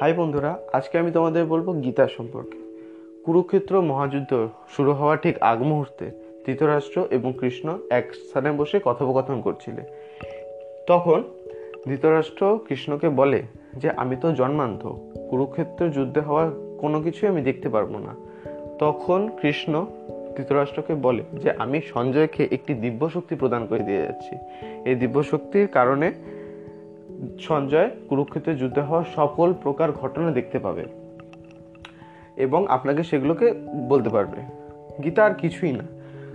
High বন্ধুরা, আজকে আমি তোমাদের বলব গীতা সম্পর্কে। কুরুক্ষেত্র মহাযুদ্ধ শুরু হওয়ার ঠিক আগ মুহূর্তে ধৃতরাষ্ট্র এবং কৃষ্ণ এক স্থানে বসে কথোপকথন করছিলেন তখন ধৃতরাষ্ট্র কৃষ্ণকে বলে যে, আমি তো জন্মান্ধ, কুরুক্ষেত্র যুদ্ধে হওয়ার কোনো কিছুই আমি দেখতে পারব না। তখন কৃষ্ণ ধৃতরাষ্ট্রকে বলে যে, আমি সঞ্জয়কে একটি দিব্য শক্তি প্রদান করে দিয়ে যাচ্ছি। এই দিব্য শক্তির কারণে সঞ্জয়, কুরুক্ষেত্রে যুদ্ধে হওয়া সকল প্রকার ঘটনা দেখতে পাবে। এবং আপনাকে সেগুলোকে বলতে পারবে। গীতা আর কিছুই না।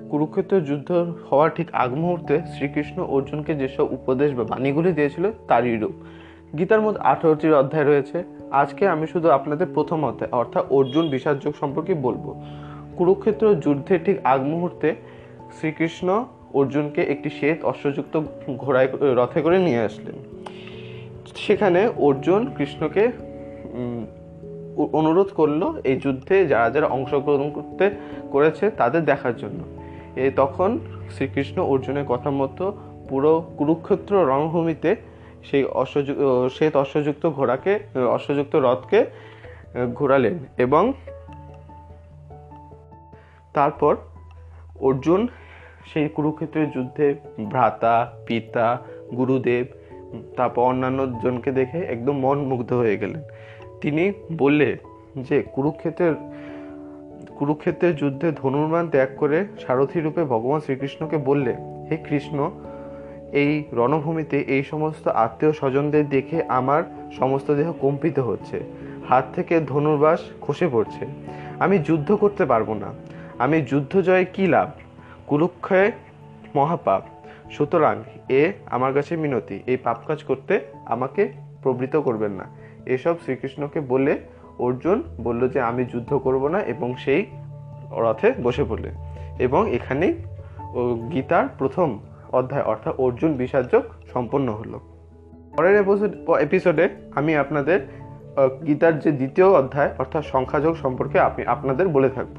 কুরুক্ষেত্র যুদ্ধ হওয়ার ঠিক আগ মুহূর্তে শ্রীকৃষ্ণ অর্জুনকে যেসব উপদেশ বা বাণীগুলি দিয়েছিল, তারই রূপ। গীতার মধ্যে আঠারোটি অধ্যায় রয়েছে। আজকে আমি শুধু আপনাদের প্রথম অধ্যায়, অর্থাৎ অর্জুন বিষাদ যোগ সম্পর্কে বলব। কুরুক্ষেত্র যুদ্ধের ঠিক আগ মুহূর্তে শ্রীকৃষ্ণ অর্জুনকে একটি শ্বেত অশ্বযুক্ত ঘোড়ায়, রথে করে নিয়ে আসলেন। সেখানে অর্জুন কৃষ্ণকে অনুরোধ করল এই যুদ্ধে যারা যারা অংশগ্রহণ করতে করেছে তাদের দেখার জন্য। এ তখন শ্রীকৃষ্ণ অর্জুনের কথা মতো পুরো কুরুক্ষেত্র রণভূমিতে সেই অশ্বযু ও, শ্বেত অশ্বযুক্ত ঘোড়াকে অশ্বযুক্ত রথকে ঘোরালেন এবং তারপর অর্জুন সেই কুরুক্ষেত্রের যুদ্ধে ভ্রাতা পিতা গুরুদেব তারপর অন্যান্য জনকে দেখে একদম মন মুগ্ধ হয়ে গেলেন। তিনি বললে যে, কুরুক্ষেত্রের কুরুক্ষেত্রের যুদ্ধে ধনুর্মান ত্যাগ করে সারথী রূপে ভগবান শ্রীকৃষ্ণকে বললে, হে কৃষ্ণ, এই রণভূমিতে এই সমস্ত আত্মীয় স্বজনদের দেখে আমার সমস্ত দেহ কম্পিত হচ্ছে। হাত থেকে ধনুর্বাস খসে পড়ছে। আমি যুদ্ধ করতে পারব না। আমি যুদ্ধ জয়ে কী লাভ? কুরুক্ষয় মহাপাপ। সুতরাং এ আমার কাছে মিনতি, এই পাপ কাজ করতে আমাকে প্রবৃত্ত করবেন না। এসব শ্রীকৃষ্ণকে বলে অর্জুন বলল যে, আমি যুদ্ধ করব না এবং সেই রথে বসে পড়লে। এবং এখানেই গীতার প্রথম অধ্যায়, অর্থাৎ অর্জুন বিষাদযোগ সম্পন্ন হলো। পরের এপিসোডে আমি আপনাদের গীতার যে দ্বিতীয় অধ্যায়, অর্থাৎ সংখ্যাযোগ সম্পর্কে আপনি, আপনাদের বলে থাকব।